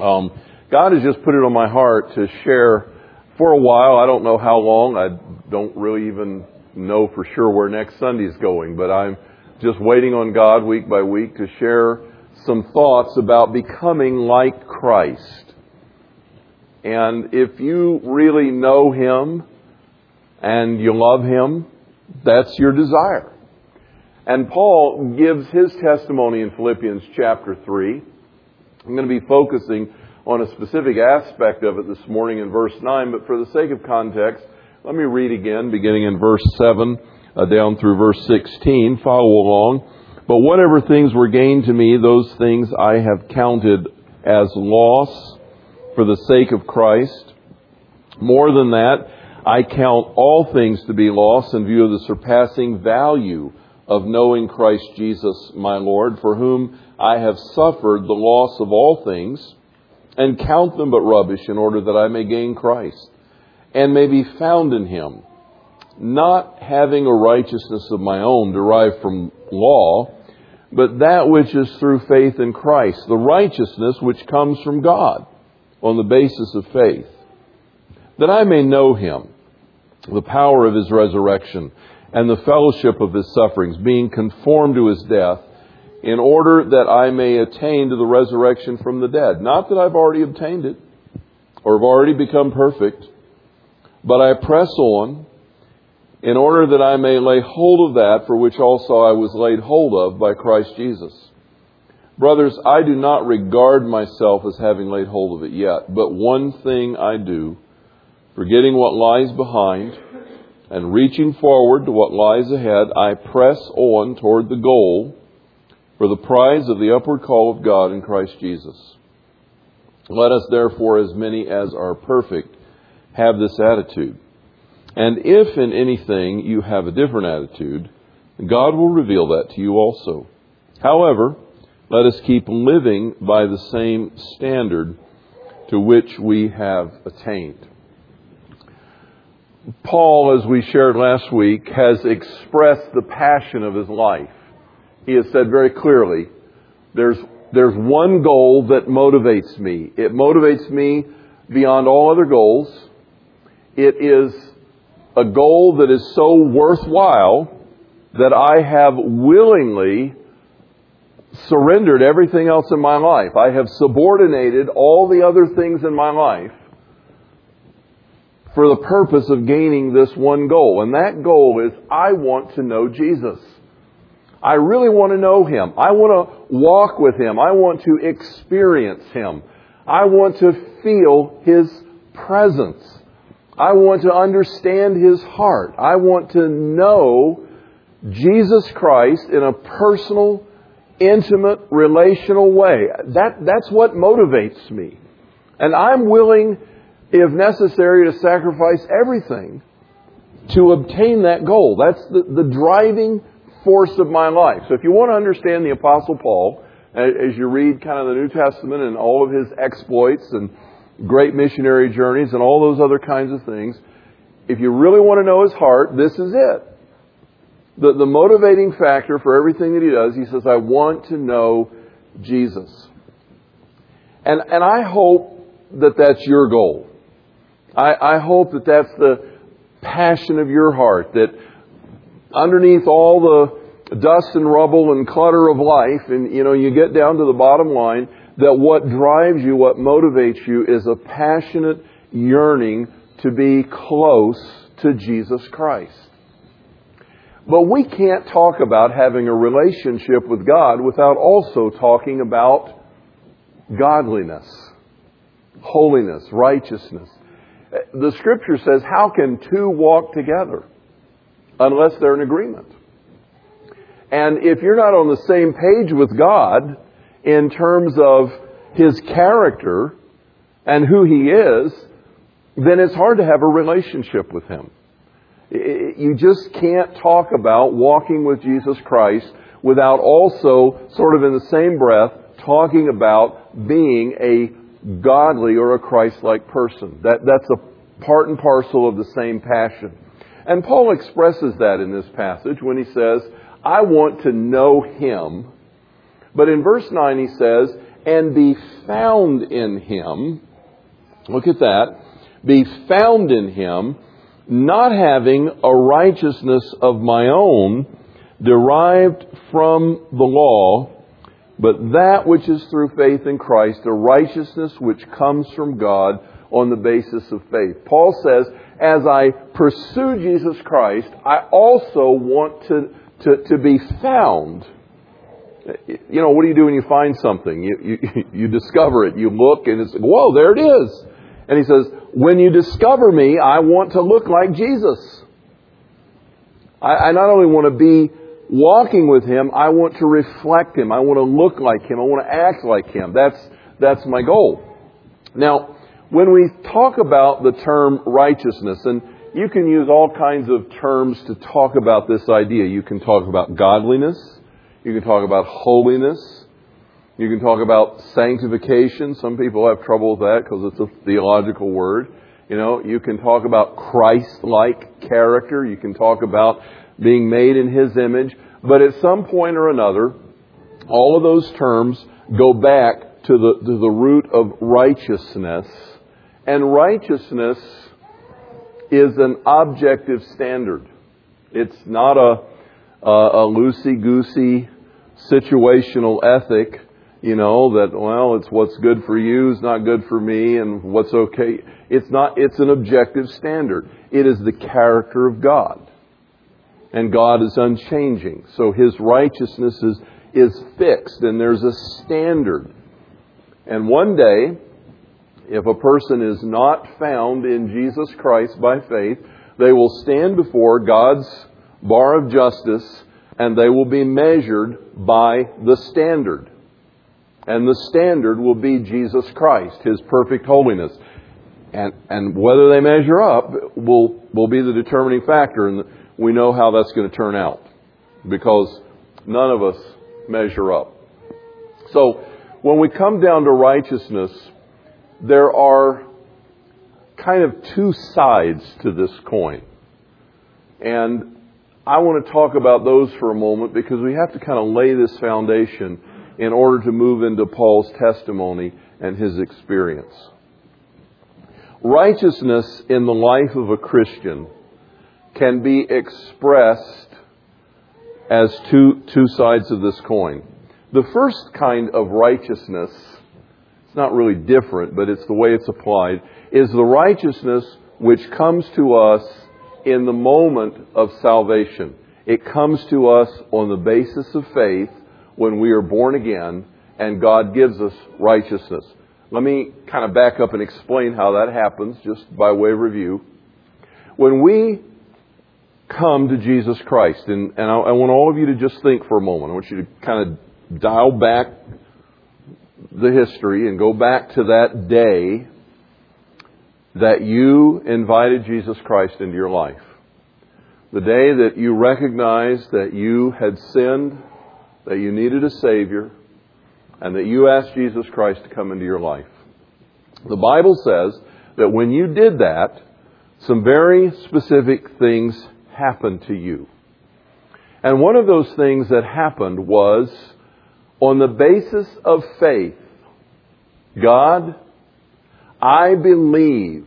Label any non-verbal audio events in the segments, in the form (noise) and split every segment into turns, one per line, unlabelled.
Um, God has just put it on my heart to share for a while. I don't know how long. I don't really even know for sure where next Sunday is going, but I'm just waiting on God week by week to share some thoughts about becoming like Christ. And if you really know Him and you love Him, that's your desire. And Paul gives his testimony in Philippians chapter 3. I'm going to be focusing on a specific aspect of it this morning in verse 9, but for the sake of context, let me read again, beginning in verse 7 uh, down through verse 16. Follow along. But whatever things were gained to me, those things I have counted as loss for the sake of Christ. More than that, I count all things to be loss in view of the surpassing value of knowing Christ Jesus my Lord, for whom I have suffered the loss of all things, and count them but rubbish in order that I may gain Christ, and may be found in him, not having a righteousness of my own derived from law, but that which is through faith in Christ, the righteousness which comes from God on the basis of faith, that I may know him, the power of his resurrection, and the fellowship of his sufferings, being conformed to his death, in order that I may attain to the resurrection from the dead. Not that I've already obtained it, or have already become perfect, but I press on in order that I may lay hold of that for which also I was laid hold of by Christ Jesus. Brothers, I do not regard myself as having laid hold of it yet, but one thing I do, forgetting what lies behind and reaching forward to what lies ahead, I press on toward the goal for the prize of the upward call of God in Christ Jesus. Let us therefore, as many as are perfect, have this attitude. And if in anything you have a different attitude, God will reveal that to you also. However, let us keep living by the same standard to which we have attained. Paul, as we shared last week, has expressed the passion of his life. He has said very clearly, there's, there's one goal that motivates me. It motivates me beyond all other goals. It is a goal that is so worthwhile that I have willingly surrendered everything else in my life. I have subordinated all the other things in my life for the purpose of gaining this one goal. And that goal is I want to know Jesus. I really want to know Him. I want to walk with Him. I want to experience Him. I want to feel His presence. I want to understand His heart. I want to know Jesus Christ in a personal, intimate, relational way. That, that's what motivates me. And I'm willing, if necessary, to sacrifice everything to obtain that goal. That's the, the driving force of my life. So if you want to understand the Apostle Paul, as you read kind of the New Testament and all of his exploits and great missionary journeys and all those other kinds of things. If you really want to know his heart, this is it. The, the motivating factor for everything that he does, he says, I want to know Jesus. And, and I hope that that's your goal. I, I hope that that's the passion of your heart, that underneath all the dust and rubble and clutter of life, and you know, you get down to the bottom line, that what drives you, what motivates you, is a passionate yearning to be close to Jesus Christ. But we can't talk about having a relationship with God without also talking about godliness, holiness, righteousness. The scripture says, how can two walk together unless they're in agreement? And if you're not on the same page with God, in terms of his character and who he is, then it's hard to have a relationship with him. You just can't talk about walking with Jesus Christ without also, sort of in the same breath, talking about being a godly or a Christ-like person. That, that's a part and parcel of the same passion. And Paul expresses that in this passage when he says, I want to know him but in verse 9 he says, and be found in him. Look at that. Be found in him, not having a righteousness of my own derived from the law, but that which is through faith in Christ, a righteousness which comes from God on the basis of faith. Paul says, as I pursue Jesus Christ, I also want to, to, to be found. You know, what do you do when you find something? You, you, (laughs) you discover it, you look, and it's, whoa, there it is. And he says, when you discover me, I want to look like Jesus. I, I not only want to be walking with him, I want to reflect him. I want to look like him. I want to act like him. That's, that's my goal. Now, when we talk about the term righteousness, and you can use all kinds of terms to talk about this idea. You can talk about godliness. You can talk about holiness. You can talk about sanctification. Some people have trouble with that because it's a theological word. You know, you can talk about Christ-like character. You can talk about being made in His image. But at some point or another, all of those terms go back to the, to the root of righteousness. And righteousness is an objective standard. It's not a, a, a loosey-goosey situational ethic, you know, that, well, it's what's good for you is not good for me and what's okay. It's not, it's an objective standard. It is the character of God and God is unchanging. So his righteousness is, is fixed and there's a standard. And one day, if a person is not found in Jesus Christ by faith, they will stand before God's bar of justice and they will be measured by the standard. And the standard will be Jesus Christ, His perfect holiness. And, and whether they measure up will, will be the determining factor. And we know how that's going to turn out because none of us measure up. So when we come down to righteousness, there are kind of two sides to this coin. And I want to talk about those for a moment because we have to kind of lay this foundation in order to move into Paul's testimony and his experience. Righteousness in the life of a Christian can be expressed as two, two sides of this coin. The first kind of righteousness, it's not really different, but it's the way it's applied, is the righteousness which comes to us in the moment of salvation. It comes to us on the basis of faith when we are born again and God gives us righteousness. Let me kind of back up and explain how that happens just by way of review. When we come to Jesus Christ. And, and I, I, want all of you to just think for a moment. I want you to kind of dial back the history and go back to that day that you invited Jesus Christ into your life. The day that you recognized that you had sinned, that you needed a Savior, and that you asked Jesus Christ to come into your life. The Bible says that when you did that, some very specific things happened to you. And one of those things that happened was on the basis of faith, God, I believe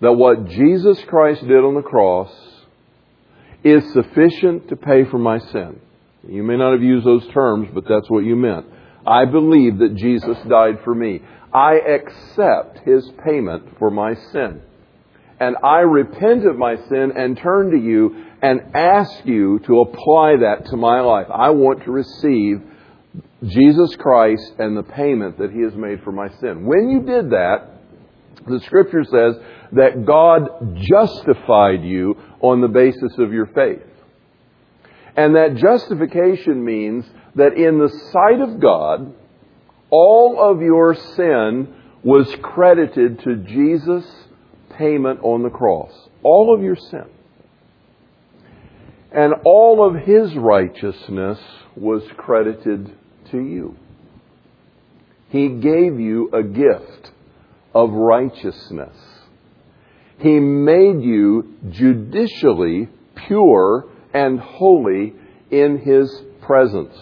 that what Jesus Christ did on the cross is sufficient to pay for my sin. You may not have used those terms, but that's what you meant. I believe that Jesus died for me. I accept his payment for my sin. And I repent of my sin and turn to you and ask you to apply that to my life. I want to receive Jesus Christ and the payment that He has made for my sin. When you did that, the scripture says that God justified you on the basis of your faith. And that justification means that in the sight of God, all of your sin was credited to Jesus' payment on the cross. All of your sin and all of his righteousness was credited to you. He gave you a gift of righteousness. He made you judicially pure and holy in his presence.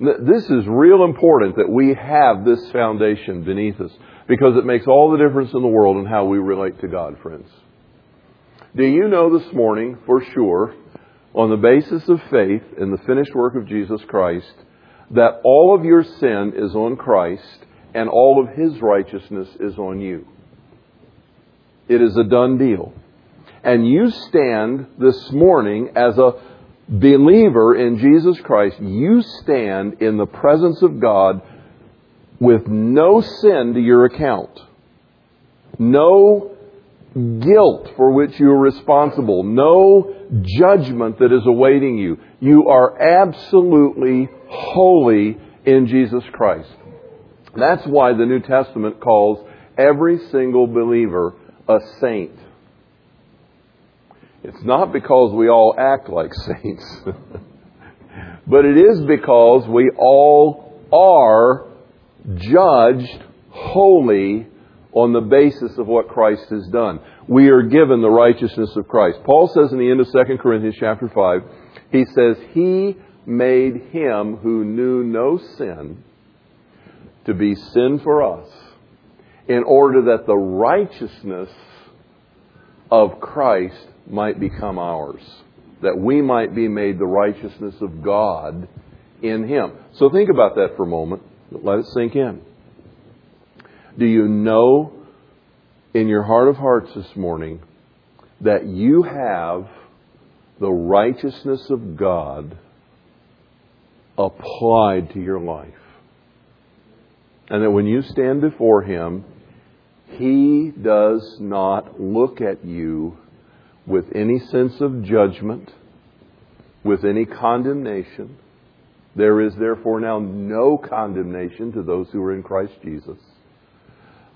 This is real important that we have this foundation beneath us because it makes all the difference in the world in how we relate to God, friends. Do you know this morning, for sure, on the basis of faith in the finished work of Jesus Christ, that all of your sin is on Christ and all of His righteousness is on you? It is a done deal. And you stand this morning as a believer in Jesus Christ, you stand in the presence of God with no sin to your account, no guilt for which you are responsible, no judgment that is awaiting you. You are absolutely holy in Jesus Christ. That's why the New Testament calls every single believer a saint. It's not because we all act like (laughs) saints, but it is because we all are judged holy on the basis of what Christ has done. We are given the righteousness of Christ. Paul says in the end of 2 Corinthians chapter 5, he says, He made him who knew no sin to be sin for us in order that the righteousness of Christ might become ours, that we might be made the righteousness of God in Him. So think about that for a moment. Let it sink in. Do you know in your heart of hearts this morning that you have the righteousness of God applied to your life? And that when you stand before Him, He does not look at you with any sense of judgment, with any condemnation. There is therefore now no condemnation to those who are in Christ Jesus.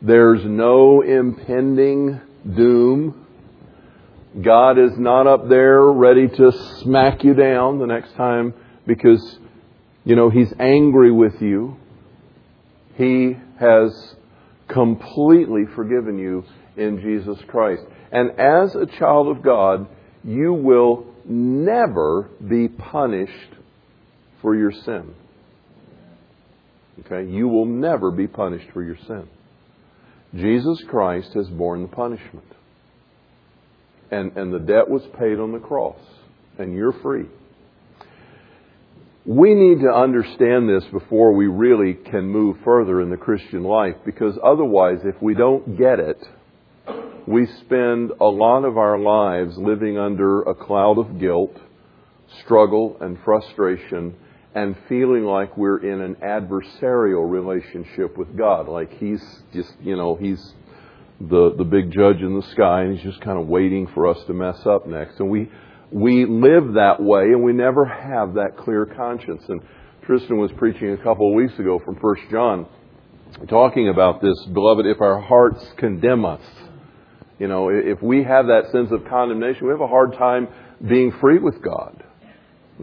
There's no impending doom. God is not up there ready to smack you down the next time because, you know, He's angry with you. He has completely forgiven you in Jesus Christ. And as a child of God, you will never be punished for your sin. Okay? You will never be punished for your sin. Jesus Christ has borne the punishment. And, and the debt was paid on the cross. And you're free. We need to understand this before we really can move further in the Christian life because otherwise, if we don't get it, we spend a lot of our lives living under a cloud of guilt, struggle, and frustration, and feeling like we're in an adversarial relationship with God. Like He's just, you know, He's the, the big judge in the sky, and He's just kind of waiting for us to mess up next. And we, we live that way, and we never have that clear conscience. And Tristan was preaching a couple of weeks ago from First John, talking about this. Beloved, if our hearts condemn us, you know, if we have that sense of condemnation, we have a hard time being free with God.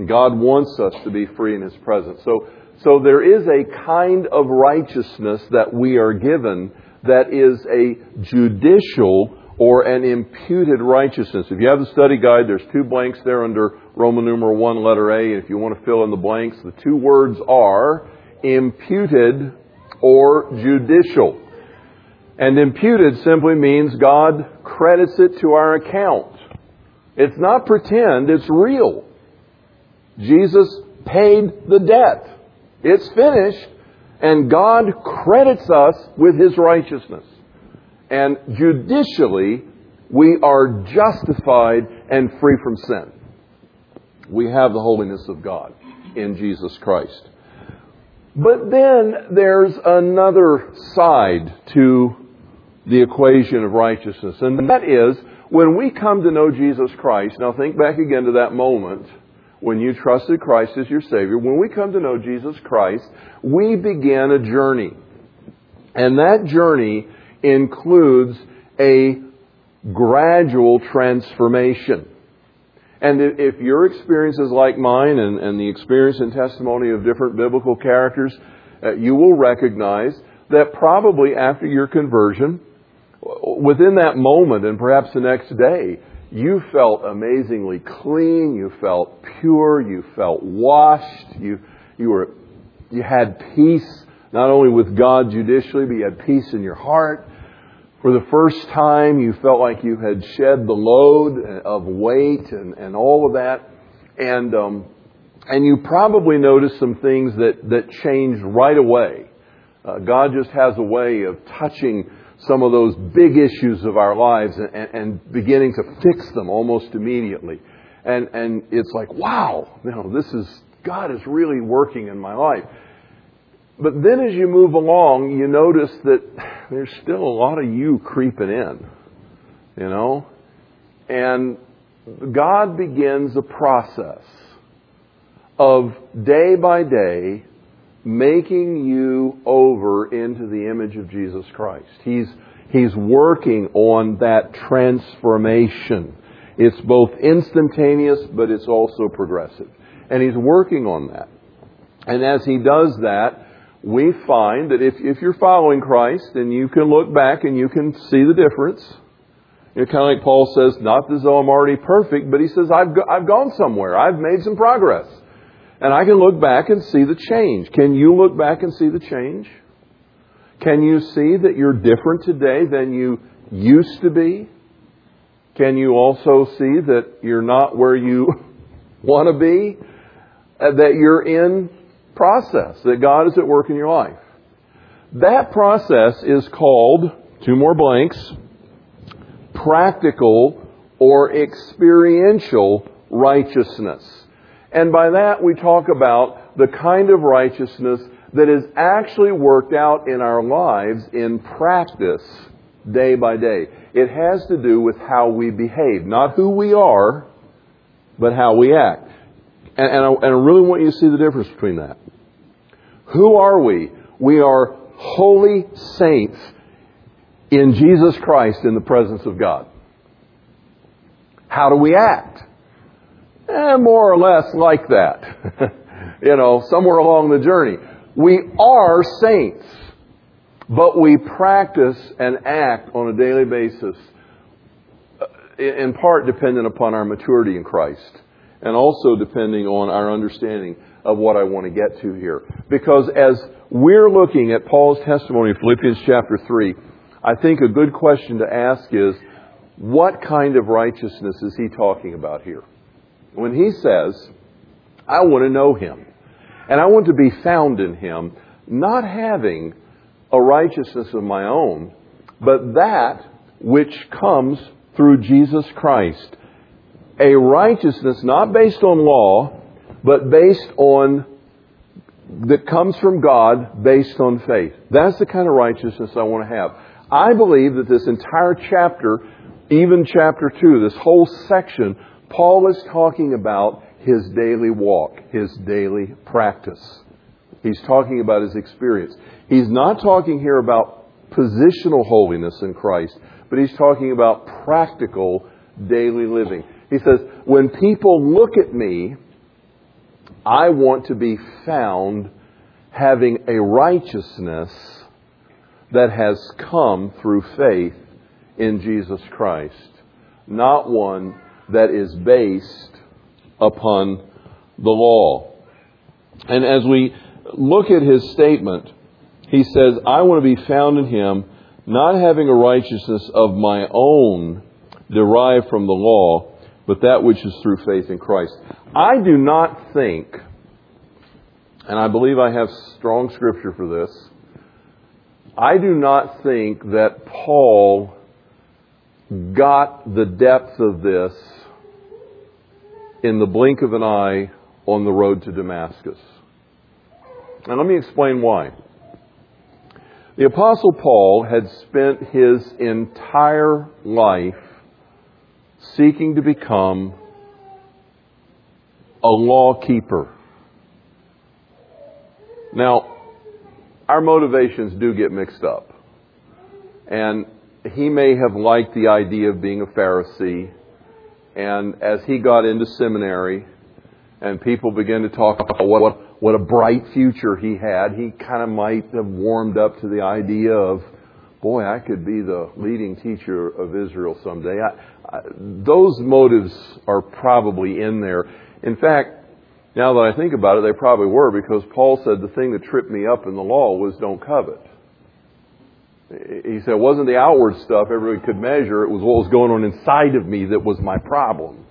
God wants us to be free in His presence. So, so there is a kind of righteousness that we are given that is a judicial or an imputed righteousness. If you have the study guide, there's two blanks there under Roman numeral 1, letter A. And if you want to fill in the blanks, the two words are imputed or judicial. And imputed simply means God credits it to our account. It's not pretend, it's real. Jesus paid the debt. It's finished, and God credits us with His righteousness. And judicially, we are justified and free from sin. We have the holiness of God in Jesus Christ. But then there's another side to the equation of righteousness. And that is when we come to know Jesus Christ. Now think back again to that moment when you trusted Christ as your Savior. When we come to know Jesus Christ, we begin a journey. And that journey includes a gradual transformation. And if your experience is like mine and, and the experience and testimony of different biblical characters, uh, you will recognize that probably after your conversion, within that moment and perhaps the next day, you felt amazingly clean, you felt pure, you felt washed, you, you were you had peace not only with God judicially, but you had peace in your heart. For the first time, you felt like you had shed the load of weight and, and all of that. And, um, and you probably noticed some things that, that changed right away. Uh, God just has a way of touching some of those big issues of our lives and, and, beginning to fix them almost immediately. And, and it's like, wow, you know, this is, God is really working in my life. But then as you move along, you notice that there's still a lot of you creeping in, you know? And God begins a process of day by day making you over into the image of Jesus Christ. He's, he's working on that transformation. It's both instantaneous, but it's also progressive. And he's working on that. And as he does that, we find that if, if you're following Christ, then you can look back and you can see the difference. You know, kind of like Paul says, not as though I'm already perfect, but he says, I've, go, I've gone somewhere. I've made some progress. And I can look back and see the change. Can you look back and see the change? Can you see that you're different today than you used to be? Can you also see that you're not where you (laughs) want to be? Uh, that you're in process, that God is at work in your life. That process is called, two more blanks, practical or experiential righteousness. And by that we talk about the kind of righteousness that is actually worked out in our lives in practice day by day. It has to do with how we behave, not who we are, but how we act. And, and, I, and I really want you to see the difference between that. Who are we? We are holy saints in Jesus Christ in the presence of God. How do we act? Eh, more or less like that. (laughs) you know, somewhere along the journey. We are saints, but we practice and act on a daily basis, uh, in part dependent upon our maturity in Christ, and also depending on our understanding of what I want to get to here. Because as we're looking at Paul's testimony, in Philippians chapter 3, I think a good question to ask is, what kind of righteousness is he talking about here? When he says, I want to know him, and I want to be found in him, not having a righteousness of my own, but that which comes through Jesus Christ. A righteousness not based on law, but based on, that comes from God based on faith. That's the kind of righteousness I want to have. I believe that this entire chapter, even chapter 2, this whole section, Paul is talking about his daily walk, his daily practice. He's talking about his experience. He's not talking here about positional holiness in Christ, but he's talking about practical daily living. He says, when people look at me, I want to be found having a righteousness that has come through faith in Jesus Christ, not one that is based upon the law. And as we look at his statement, he says, I want to be found in him, not having a righteousness of my own derived from the law, but that which is through faith in Christ. I do not think, and I believe I have strong scripture for this, I do not think that Paul got the depth of this in the blink of an eye on the road to Damascus. And let me explain why. The Apostle Paul had spent his entire life seeking to become a law keeper. Now, our motivations do get mixed up. And he may have liked the idea of being a Pharisee. And as he got into seminary and people began to talk about what, what a bright future he had, he kind of might have warmed up to the idea of, boy, I could be the leading teacher of Israel someday. I, I, those motives are probably in there. In fact, Now that I think about it, they probably were because Paul said the thing that tripped me up in the law was don't covet. He said it wasn't the outward stuff everybody could measure, it was what was going on inside of me that was my problem.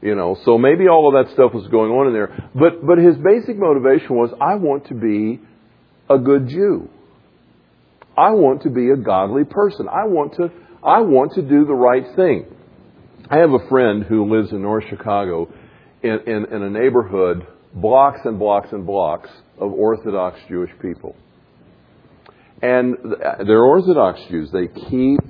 You know, so maybe all of that stuff was going on in there. But, but his basic motivation was, I want to be a good Jew. I want to be a godly person. I want to, I want to do the right thing. I have a friend who lives in North Chicago in, in, in a neighborhood, blocks and blocks and blocks of Orthodox Jewish people. And they're Orthodox Jews. They keep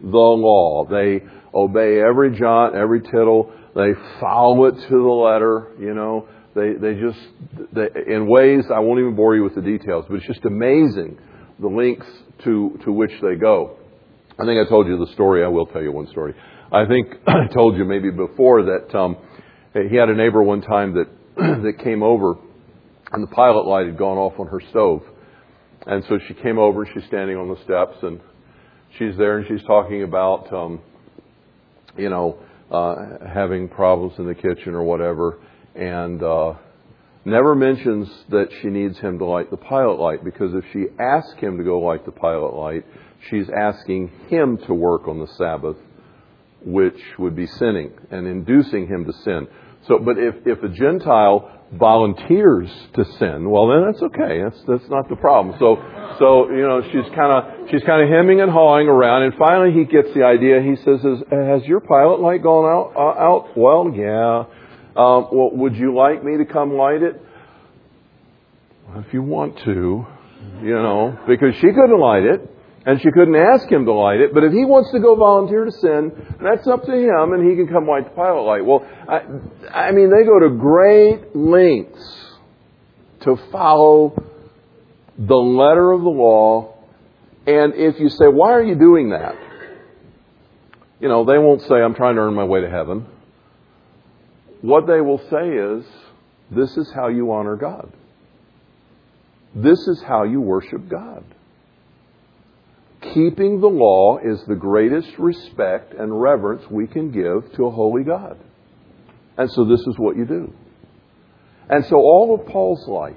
the law. They obey every jot, every tittle. They follow it to the letter, you know. They, they just, they, in ways, I won't even bore you with the details, but it's just amazing the lengths to, to which they go. I think I told you the story. I will tell you one story. I think (clears throat) I told you maybe before that um, he had a neighbor one time that (clears throat) that came over, and the pilot light had gone off on her stove, and so she came over. She's standing on the steps, and she's there, and she's talking about, um, you know, uh, having problems in the kitchen or whatever, and uh, never mentions that she needs him to light the pilot light because if she asks him to go light the pilot light, she's asking him to work on the Sabbath, which would be sinning and inducing him to sin. So, but if, if a Gentile volunteers to sin, well then that's okay. That's, that's not the problem. So, so, you know, she's kind of, she's kind of hemming and hawing around and finally he gets the idea. He says, has, your pilot light gone out? Uh, out? Well, yeah. Um, well, would you like me to come light it? Well, if you want to, you know, because she couldn't light it and she couldn't ask him to light it. But if he wants to go volunteer to sin, that's up to him, and he can come light the pilot light. Well, I, I mean, they go to great lengths to follow the letter of the law. And if you say, why are you doing that? You know, they won't say, I'm trying to earn my way to heaven. What they will say is, this is how you honor God. This is how you worship God keeping the law is the greatest respect and reverence we can give to a holy God. And so this is what you do. And so all of Paul's life,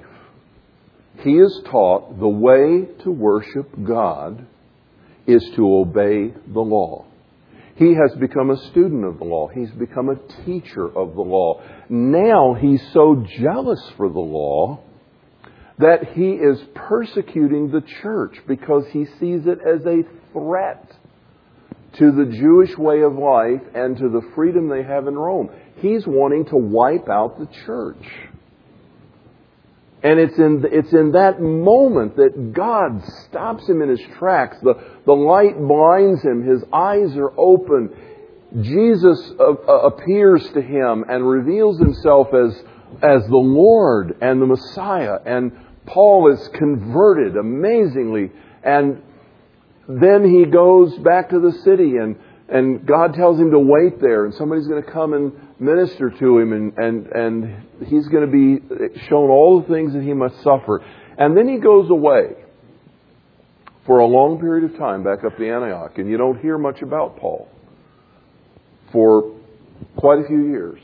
he is taught the way to worship God is to obey the law. He has become a student of the law. He's become a teacher of the law. Now he's so jealous for the law that he is persecuting the church because he sees it as a threat to the Jewish way of life and to the freedom they have in Rome. He's wanting to wipe out the church. And it's in, it's in that moment that God stops him in his tracks. The, the light blinds him. His eyes are open. Jesus uh, uh, appears to him and reveals himself as, as the Lord and the Messiah. And Paul is converted amazingly. And then he goes back to the city and, and God tells him to wait there and somebody's going to come and minister to him and, and, and he's going to be shown all the things that he must suffer. And then he goes away for a long period of time back up to Antioch and you don't hear much about Paul for quite a few years.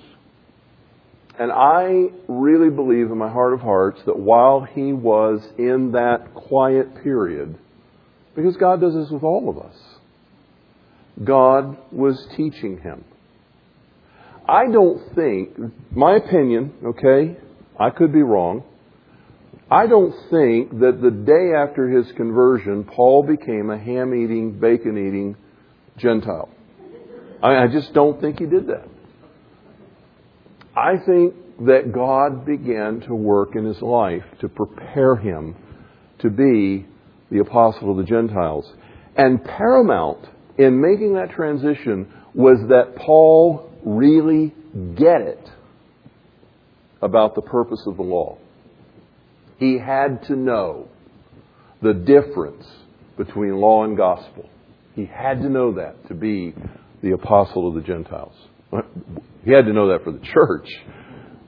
And I really believe in my heart of hearts that while he was in that quiet period, because God does this with all of us, God was teaching him. I don't think, my opinion, okay, I could be wrong. I don't think that the day after his conversion, Paul became a ham eating, bacon eating Gentile. I, I just don't think he did that. I think that God began to work in his life to prepare him to be the apostle of the Gentiles. And paramount in making that transition was that Paul really get it about the purpose of the law. He had to know the difference between law and gospel. He had to know that to be the apostle of the Gentiles. He had to know that for the church,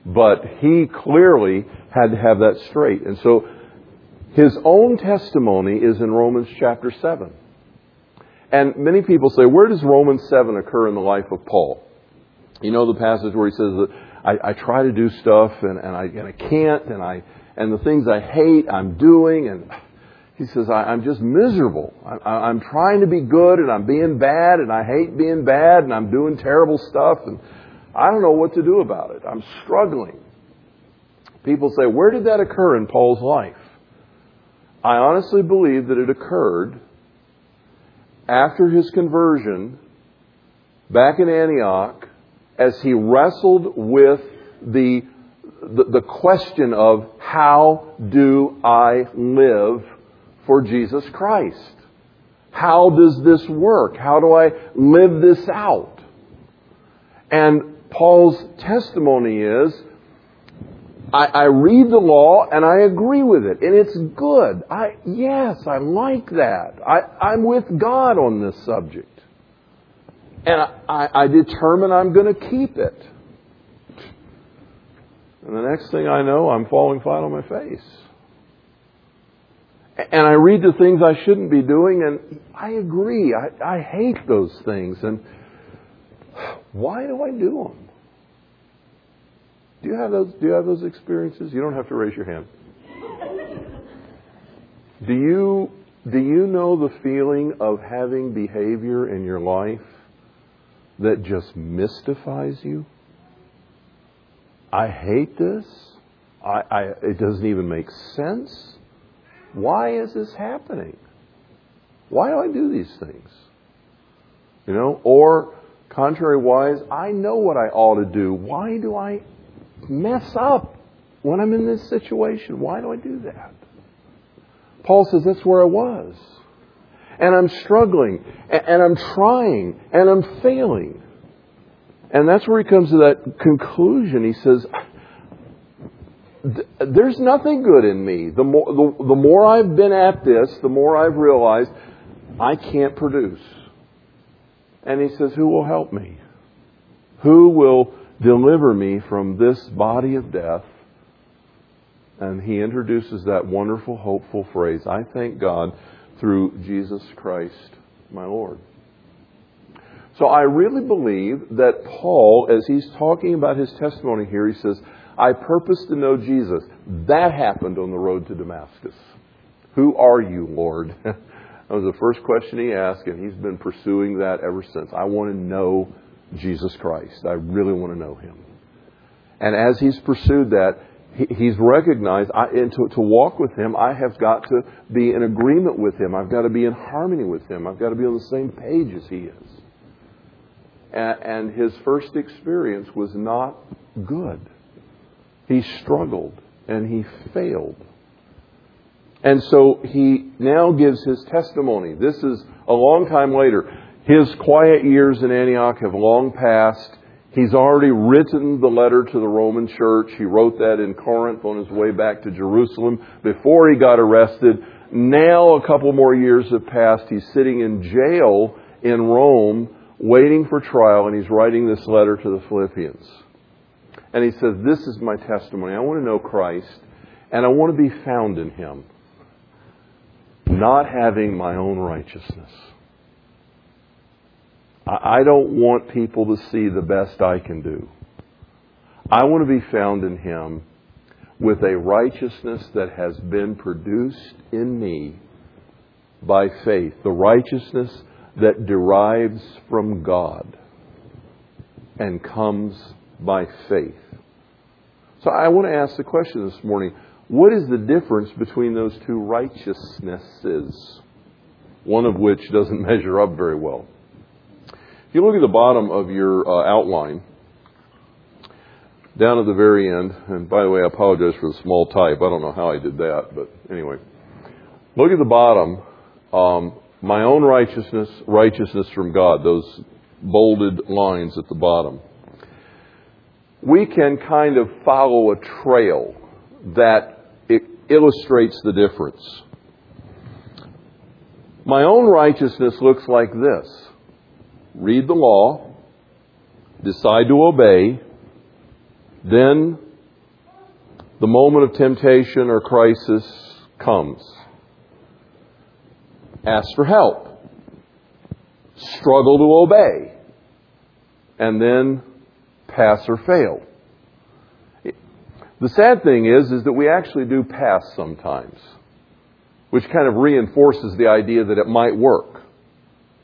but he clearly had to have that straight. And so his own testimony is in Romans chapter 7. And many people say, where does Romans 7 occur in the life of Paul? You know the passage where he says that I, I try to do stuff and, and I and I can't and I and the things I hate I'm doing and he says I, I'm just miserable. I, I'm trying to be good and I'm being bad and I hate being bad and I'm doing terrible stuff and I don't know what to do about it. I'm struggling. People say, where did that occur in Paul's life? I honestly believe that it occurred after his conversion back in Antioch as he wrestled with the, the, the, question of how do I live for Jesus Christ? How does this work? How do I live this out? And Paul's testimony is I, I read the law and I agree with it, and it's good. I yes, I like that. I, I'm with God on this subject, and I, I, I determine I'm going to keep it. And the next thing I know, I'm falling flat on my face. And I read the things I shouldn't be doing, and I agree. I, I hate those things. And why do I do them? Do you have those? Do you have those experiences? You don't have to raise your hand. do you do you know the feeling of having behavior in your life that just mystifies you? I hate this. I, I, it doesn't even make sense. Why is this happening? Why do I do these things? You know, or contrariwise, I know what I ought to do. Why do I mess up when I'm in this situation. Why do I do that? Paul says that's where I was. And I'm struggling, and I'm trying, and I'm failing. And that's where he comes to that conclusion. He says, There's nothing good in me. The more, the, the more I've been at this, the more I've realized I can't produce. And he says, Who will help me? Who will Deliver me from this body of death. And he introduces that wonderful, hopeful phrase I thank God through Jesus Christ, my Lord. So I really believe that Paul, as he's talking about his testimony here, he says, I purpose to know Jesus. That happened on the road to Damascus. Who are you, Lord? (laughs) that was the first question he asked, and he's been pursuing that ever since. I want to know Jesus Christ. I really want to know him. And as he's pursued that, he's recognized, I, and to, to walk with him, I have got to be in agreement with him. I've got to be in harmony with him. I've got to be on the same page as he is. And, and his first experience was not good. He struggled and he failed. And so he now gives his testimony. This is a long time later. His quiet years in Antioch have long passed. He's already written the letter to the Roman church. He wrote that in Corinth on his way back to Jerusalem before he got arrested. Now, a couple more years have passed. He's sitting in jail in Rome waiting for trial, and he's writing this letter to the Philippians. And he says, This is my testimony. I want to know Christ, and I want to be found in him, not having my own righteousness I don't want people to see the best I can do. I want to be found in Him with a righteousness that has been produced in me by faith, the righteousness that derives from God and comes by faith. So I want to ask the question this morning what is the difference between those two righteousnesses? One of which doesn't (laughs) measure up very well. If you look at the bottom of your uh, outline, down at the very end, and by the way, I apologize for the small type. I don't know how I did that, but anyway. Look at the bottom. Um, my own righteousness, righteousness from God, those bolded lines at the bottom. We can kind of follow a trail that illustrates the difference. My own righteousness looks like this read the law, decide to obey, then the moment of temptation or crisis comes. Ask for help. Struggle to obey. And then pass or fail. The sad thing is, is that we actually do pass sometimes, which kind of reinforces the idea that it might work.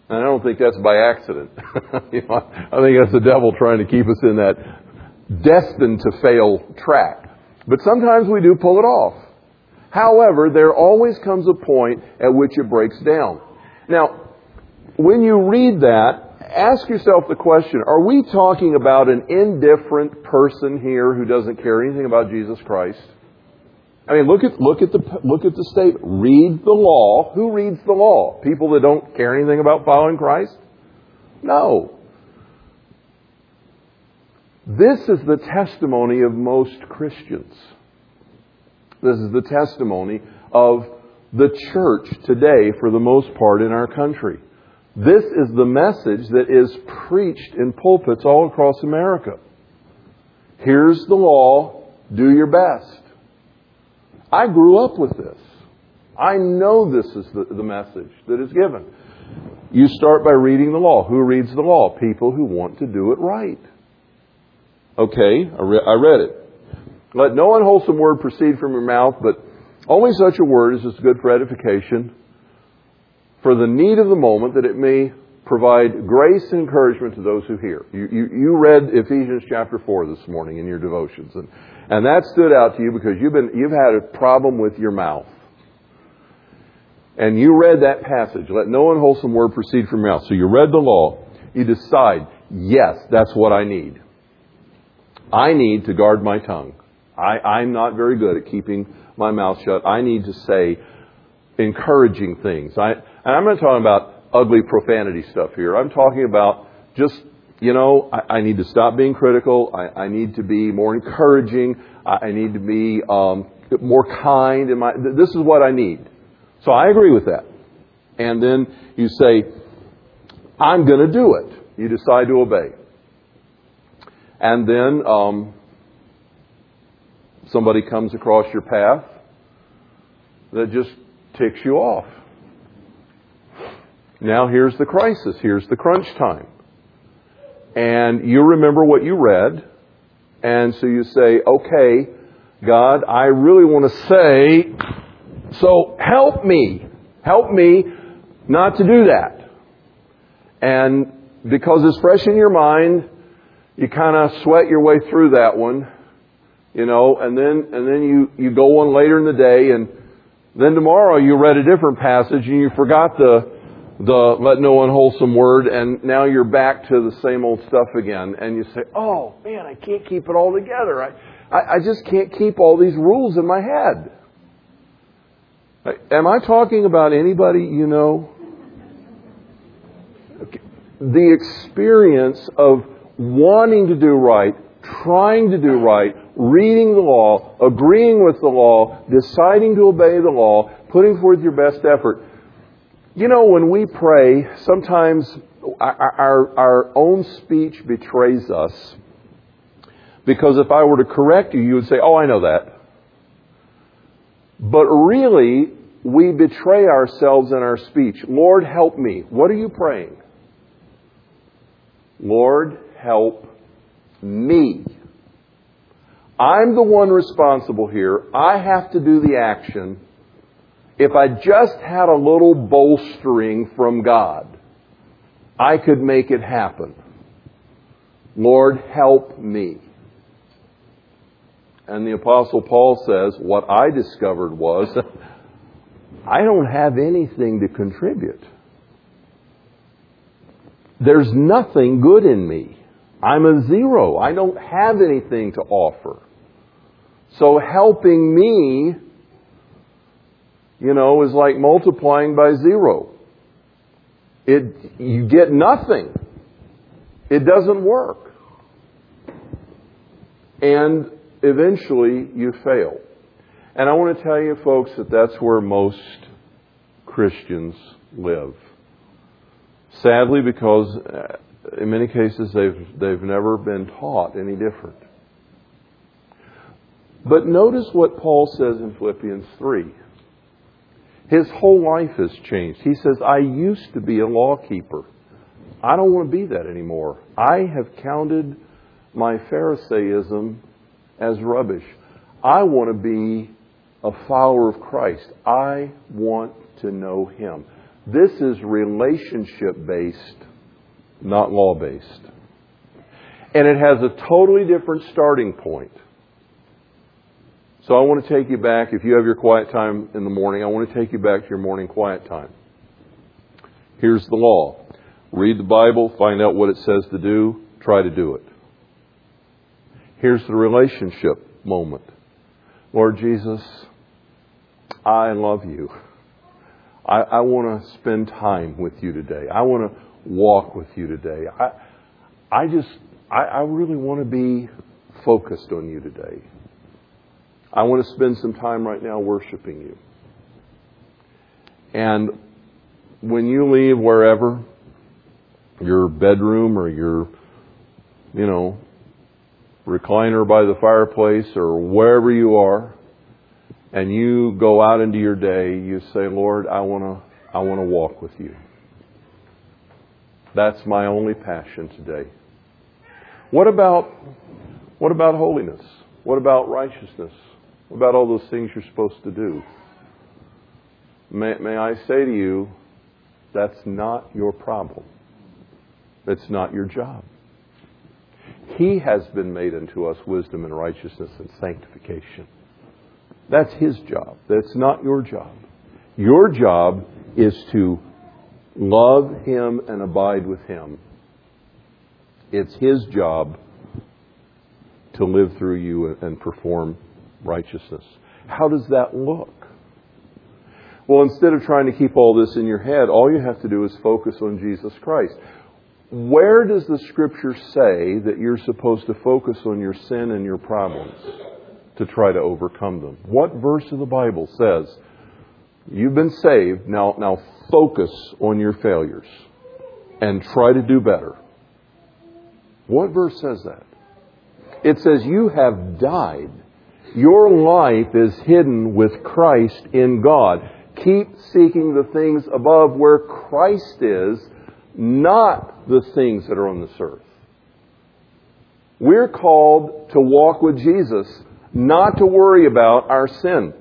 And I don't think that's by accident. (laughs) you know, I think that's the devil trying to keep us in that destined to fail track. But sometimes we do pull it off. However, there always comes a point at which it breaks down. Now, when you read that, ask yourself the question, are we talking about an indifferent person here who doesn't care anything about Jesus Christ? I mean, look at, look at the, look at the statement. Read the law. Who reads the law? People that don't care anything about following Christ? No. This is the testimony of most Christians. This is the testimony of the church today for the most part in our country. This is the message that is preached in pulpits all across America. Here's the law, do your best. I grew up with this. I know this is the, the message that is given. You start by reading the law. Who reads the law? People who want to do it right. Okay, I, re- I read it. Let no unwholesome word proceed from your mouth, but only such a word as is good for edification, for the need of the moment, that it may provide grace and encouragement to those who hear. You, you, you read Ephesians chapter 4 this morning in your devotions, and, and that stood out to you because you've, been, you've had a problem with your mouth. And you read that passage, let no unwholesome word proceed from your mouth. So you read the law, you decide, yes, that's what I need. I need to guard my tongue. I, I'm not very good at keeping my mouth shut. I need to say encouraging things. I, and I'm not talking about ugly profanity stuff here. I'm talking about just, you know, I, I need to stop being critical. I, I need to be more encouraging. I, I need to be um, more kind. In my, this is what I need. So I agree with that. And then you say, I'm going to do it. You decide to obey. And then um, somebody comes across your path that just ticks you off. Now here's the crisis. Here's the crunch time. And you remember what you read. And so you say, okay, God, I really want to say, so help me. Help me not to do that. And because it's fresh in your mind, you kind of sweat your way through that one you know, and then, and then you, you go on later in the day and then tomorrow you read a different passage and you forgot the, the let no unwholesome word and now you're back to the same old stuff again and you say, oh man, I can't keep it all together. I, I, I just can't keep all these rules in my head. Am I talking about anybody you know? The experience of wanting to do right, trying to do right, reading the law, agreeing with the law, deciding to obey the law, putting forth your best effort. You know, when we pray, sometimes our, our, own speech betrays us. Because if I were to correct you, you would say, Oh, I know that. But really, we betray ourselves in our speech. Lord, help me. What are you praying? Lord, help me. I'm the one responsible here. I have to do the action. If I just had a little bolstering from God, I could make it happen. Lord, help me. And the Apostle Paul says, What I discovered was, (laughs) I don't have anything to contribute. There's nothing good in me. I'm a zero. I don't have anything to offer. So helping me, you know, is like multiplying by zero. It, you get nothing. It doesn't work. And eventually you fail. And I want to tell you folks that that's where most Christians live. Sadly, because uh, in many cases they've, they've never been taught any different. But notice what Paul says in Philippians 3. His whole life has changed. He says, I used to be a law keeper. I don't want to be that anymore. I have counted my Pharisaism as rubbish. I want to be a follower of Christ. I want to know Him. This is relationship based, not law based. And it has a totally different starting point. So I want to take you back, if you have your quiet time in the morning, I want to take you back to your morning quiet time. Here's the law read the Bible, find out what it says to do, try to do it. Here's the relationship moment Lord Jesus, I love you. I, I want to spend time with you today. I want to walk with you today. I, I just, I, I really want to be focused on you today. I want to spend some time right now worshiping you. And when you leave wherever, your bedroom or your, you know, recliner by the fireplace or wherever you are, and you go out into your day, you say, Lord, I want to, I want to walk with you. That's my only passion today. What about, what about holiness? What about righteousness? What about all those things you're supposed to do? May, may I say to you, that's not your problem. It's not your job. He has been made unto us wisdom and righteousness and sanctification. That's His job. That's not your job. Your job is to love Him and abide with Him. It's His job to live through you and perform righteousness. How does that look? Well, instead of trying to keep all this in your head, all you have to do is focus on Jesus Christ. Where does the scripture say that you're supposed to focus on your sin and your problems to try to overcome them? What verse of the Bible says you've been saved, now, now focus on your failures and try to do better? What verse says that? It says you have died your life is hidden with Christ in God. Keep seeking the things above where Christ is, not the things that are on this earth. We're called to walk with Jesus, not to worry about our sin.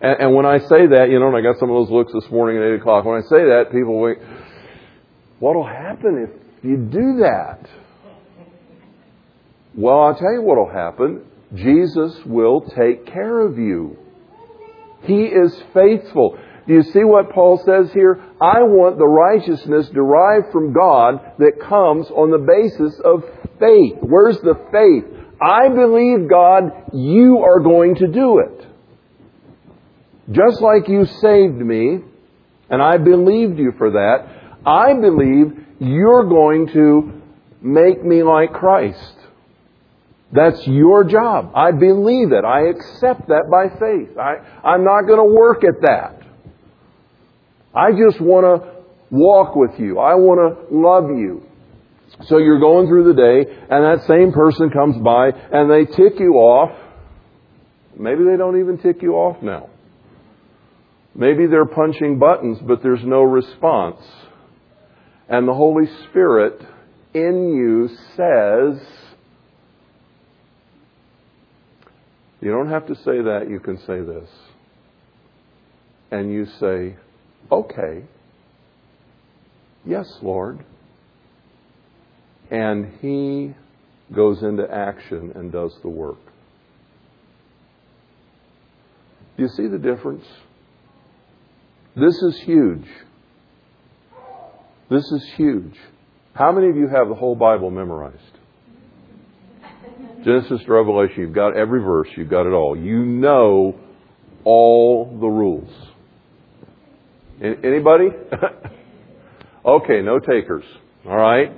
And, and when I say that, you know, and I got some of those looks this morning at 8 o'clock, when I say that, people wait, what'll happen if you do that? Well, I'll tell you what'll happen. Jesus will take care of you. He is faithful. Do you see what Paul says here? I want the righteousness derived from God that comes on the basis of faith. Where's the faith? I believe God, you are going to do it. Just like you saved me, and I believed you for that, I believe you're going to make me like Christ. That's your job. I believe it. I accept that by faith. I, I'm not going to work at that. I just want to walk with you. I want to love you. So you're going through the day, and that same person comes by, and they tick you off. Maybe they don't even tick you off now. Maybe they're punching buttons, but there's no response. And the Holy Spirit in you says, You don't have to say that, you can say this. And you say, Okay, yes, Lord. And He goes into action and does the work. Do you see the difference? This is huge. This is huge. How many of you have the whole Bible memorized? Genesis to Revelation, you've got every verse, you've got it all. You know all the rules. Anybody? (laughs) okay, no takers. All right.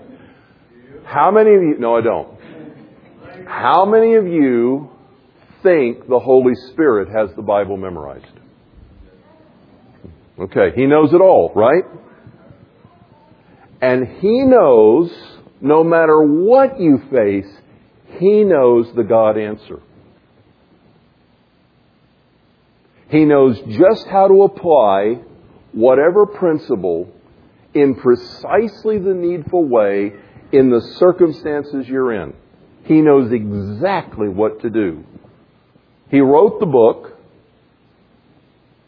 How many of you? No, I don't. How many of you think the Holy Spirit has the Bible memorized? Okay, He knows it all, right? And He knows no matter what you face, he knows the God answer. He knows just how to apply whatever principle in precisely the needful way in the circumstances you're in. He knows exactly what to do. He wrote the book,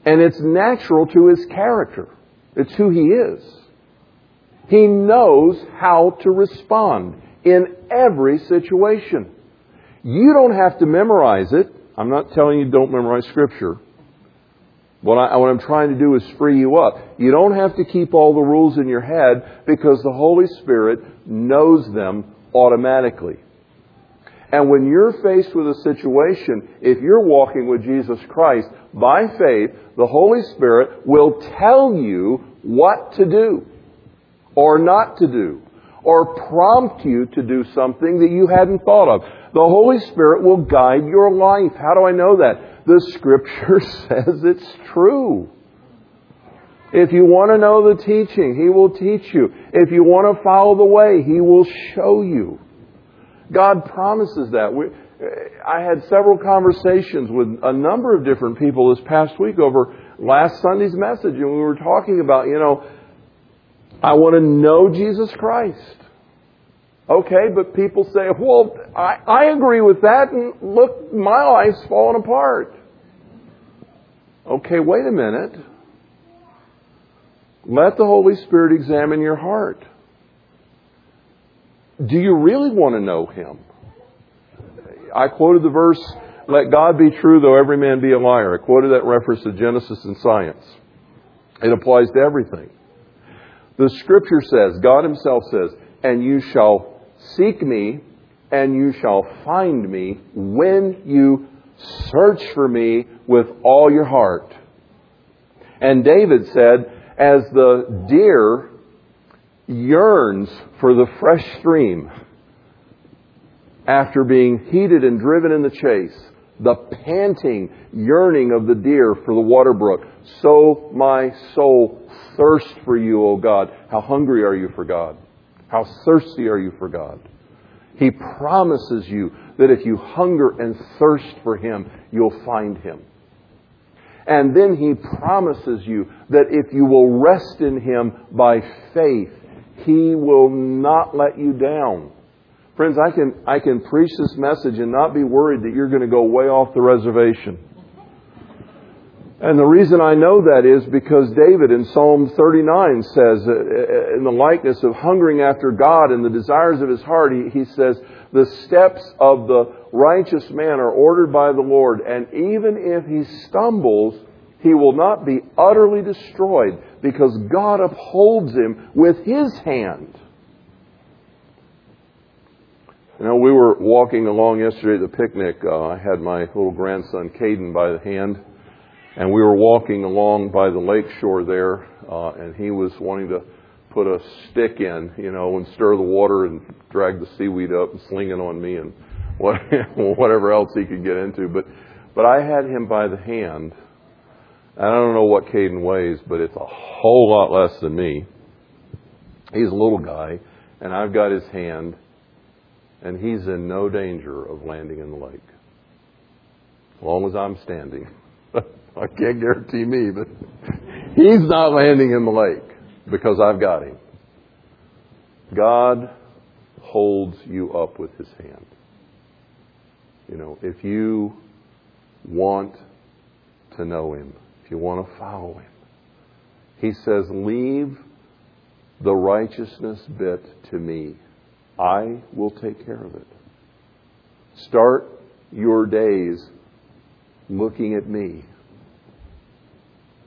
and it's natural to his character. It's who he is. He knows how to respond in every situation. You don't have to memorize it. I'm not telling you don't memorize Scripture. What, I, I'm trying to do is free you up. You don't have to keep all the rules in your head because the Holy Spirit knows them automatically. And when you're faced with a situation, if you're walking with Jesus Christ by faith, the Holy Spirit will tell you what to do or not to do or prompt you to do something that you hadn't thought of. The Holy Spirit will guide your life. How do I know that? The Scripture (laughs) says it's true. If you want to know the teaching, He will teach you. If you want to follow the way, He will show you. God promises that. We, I had several conversations with a number of different people this past week over last Sunday's message, and we were talking about, you know, I want to know Jesus Christ. Okay, but people say, well, I, I agree with that, and look, my life's fallen apart. Okay, wait a minute. Let the Holy Spirit examine your heart. Do you really want to know Him? I quoted the verse, let God be true though every man be a liar. I quoted that reference to Genesis and science. It applies to everything. The scripture says, God Himself says, and you shall seek me and you shall find me when you search for me with all your heart. And David said, as the deer yearns for the fresh stream after being heated and driven in the chase, the panting yearning of the deer for the water brook, so my soul thirsts for you, O God. How hungry are you for God? How thirsty are you for God? He promises you that if you hunger and thirst for Him, you'll find Him. And then He promises you that if you will rest in Him by faith, He will not let you down. Friends, I can, I can preach this message and not be worried that you're going to go way off the reservation. And the reason I know that is because David in Psalm 39 says, uh, uh, in the likeness of hungering after God and the desires of his heart, he, he says, the steps of the righteous man are ordered by the Lord, and even if he stumbles, he will not be utterly destroyed because God upholds him with his hand. You know, we were walking along yesterday at the picnic. Uh, I had my little grandson Caden by the hand and we were walking along by the lake shore there, uh, and he was wanting to put a stick in, you know, and stir the water and drag the seaweed up and sling it on me and (laughs) what, whatever else he could get into. But, but I had him by the hand. I don't know what Caden weighs, but it's a whole lot less than me. He's a little guy, and I've got his hand, and he's in no danger of landing in the lake. As long as I'm standing. (laughs) I can't guarantee me, but (laughs) he's not landing in the lake because I've got him. God holds you up with his hand. You know, if you want to know him, if you want to follow him, he says, Leave the righteousness bit to me. I will take care of it. Start your days looking at me.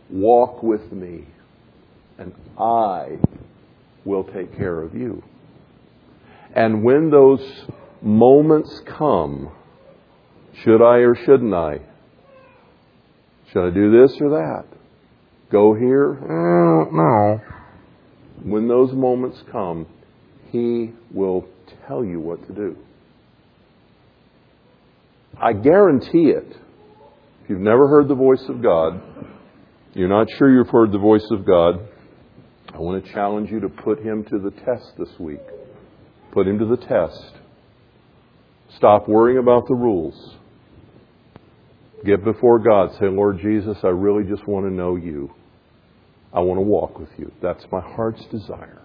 Walk with me, and I will take care of you. And when those moments come, should I or shouldn't I? Should I do this or that? Go here? Mm, no. When those moments come, He will tell you what to do. I guarantee it. If you've never heard the voice of God, you're not sure you've heard the voice of God, I want to challenge you to put him to the test this week. Put him to the test. Stop worrying about the rules. Get before God. Say, Lord Jesus, I really just want to know you. I want to walk with you. That's my heart's desire.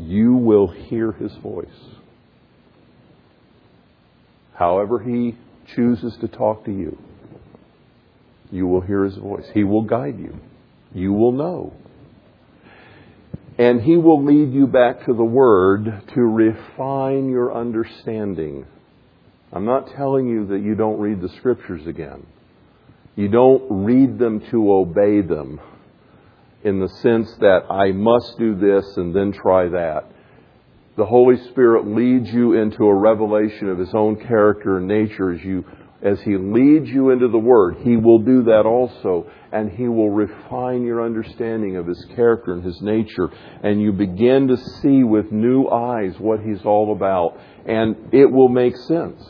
You will hear his voice. However, he chooses to talk to you, you will hear his voice. He will guide you. You will know. And he will lead you back to the Word to refine your understanding. I'm not telling you that you don't read the Scriptures again. You don't read them to obey them in the sense that I must do this and then try that. The Holy Spirit leads you into a revelation of His own character and nature as you as He leads you into the Word, He will do that also, and He will refine your understanding of His character and His nature, and you begin to see with new eyes what He's all about, and it will make sense.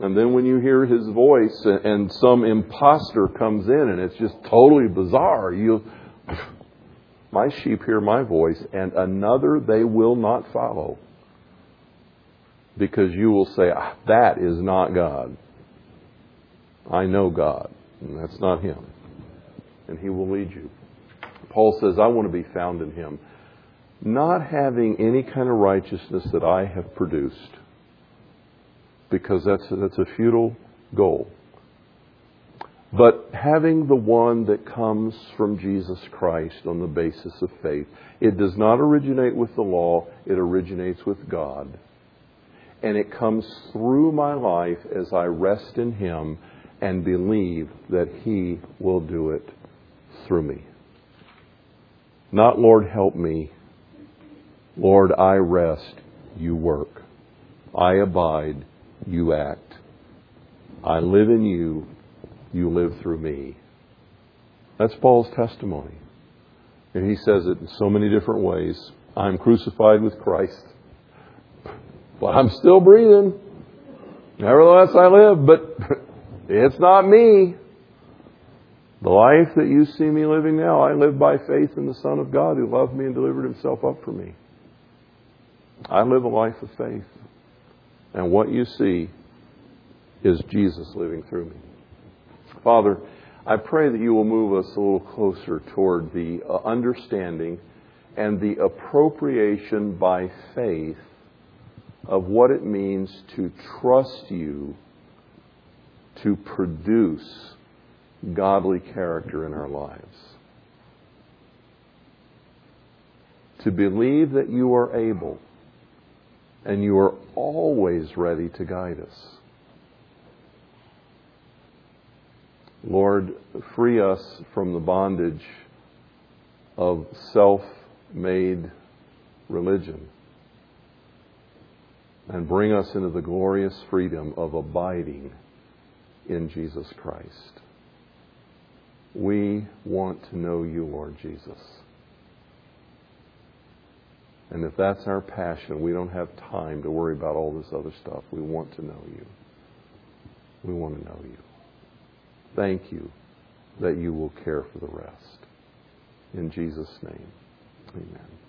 And then when you hear His voice and some impostor comes in and it's just totally bizarre, you, my sheep hear my voice, and another they will not follow because you will say, ah, That is not God. I know God, and that's not Him. And He will lead you. Paul says, I want to be found in Him. Not having any kind of righteousness that I have produced, because that's that's a futile goal. But having the one that comes from Jesus Christ on the basis of faith, it does not originate with the law, it originates with God. And it comes through my life as I rest in Him and believe that He will do it through me. Not, Lord, help me. Lord, I rest, you work. I abide, you act. I live in you, you live through me. That's Paul's testimony. And he says it in so many different ways. I'm crucified with Christ, but I'm still breathing. Nevertheless, I live, but (laughs) It's not me. The life that you see me living now, I live by faith in the Son of God who loved me and delivered himself up for me. I live a life of faith. And what you see is Jesus living through me. Father, I pray that you will move us a little closer toward the uh, understanding and the appropriation by faith of what it means to trust you to produce godly character in our lives. To believe that you are able and you are always ready to guide us. Lord, free us from the bondage of self made religion and bring us into the glorious freedom of abiding in Jesus Christ. We want to know you, Lord Jesus. And if that's our passion, we don't have time to worry about all this other stuff. We want to know you. We want to know you. Thank you that you will care for the rest. In Jesus' name, amen.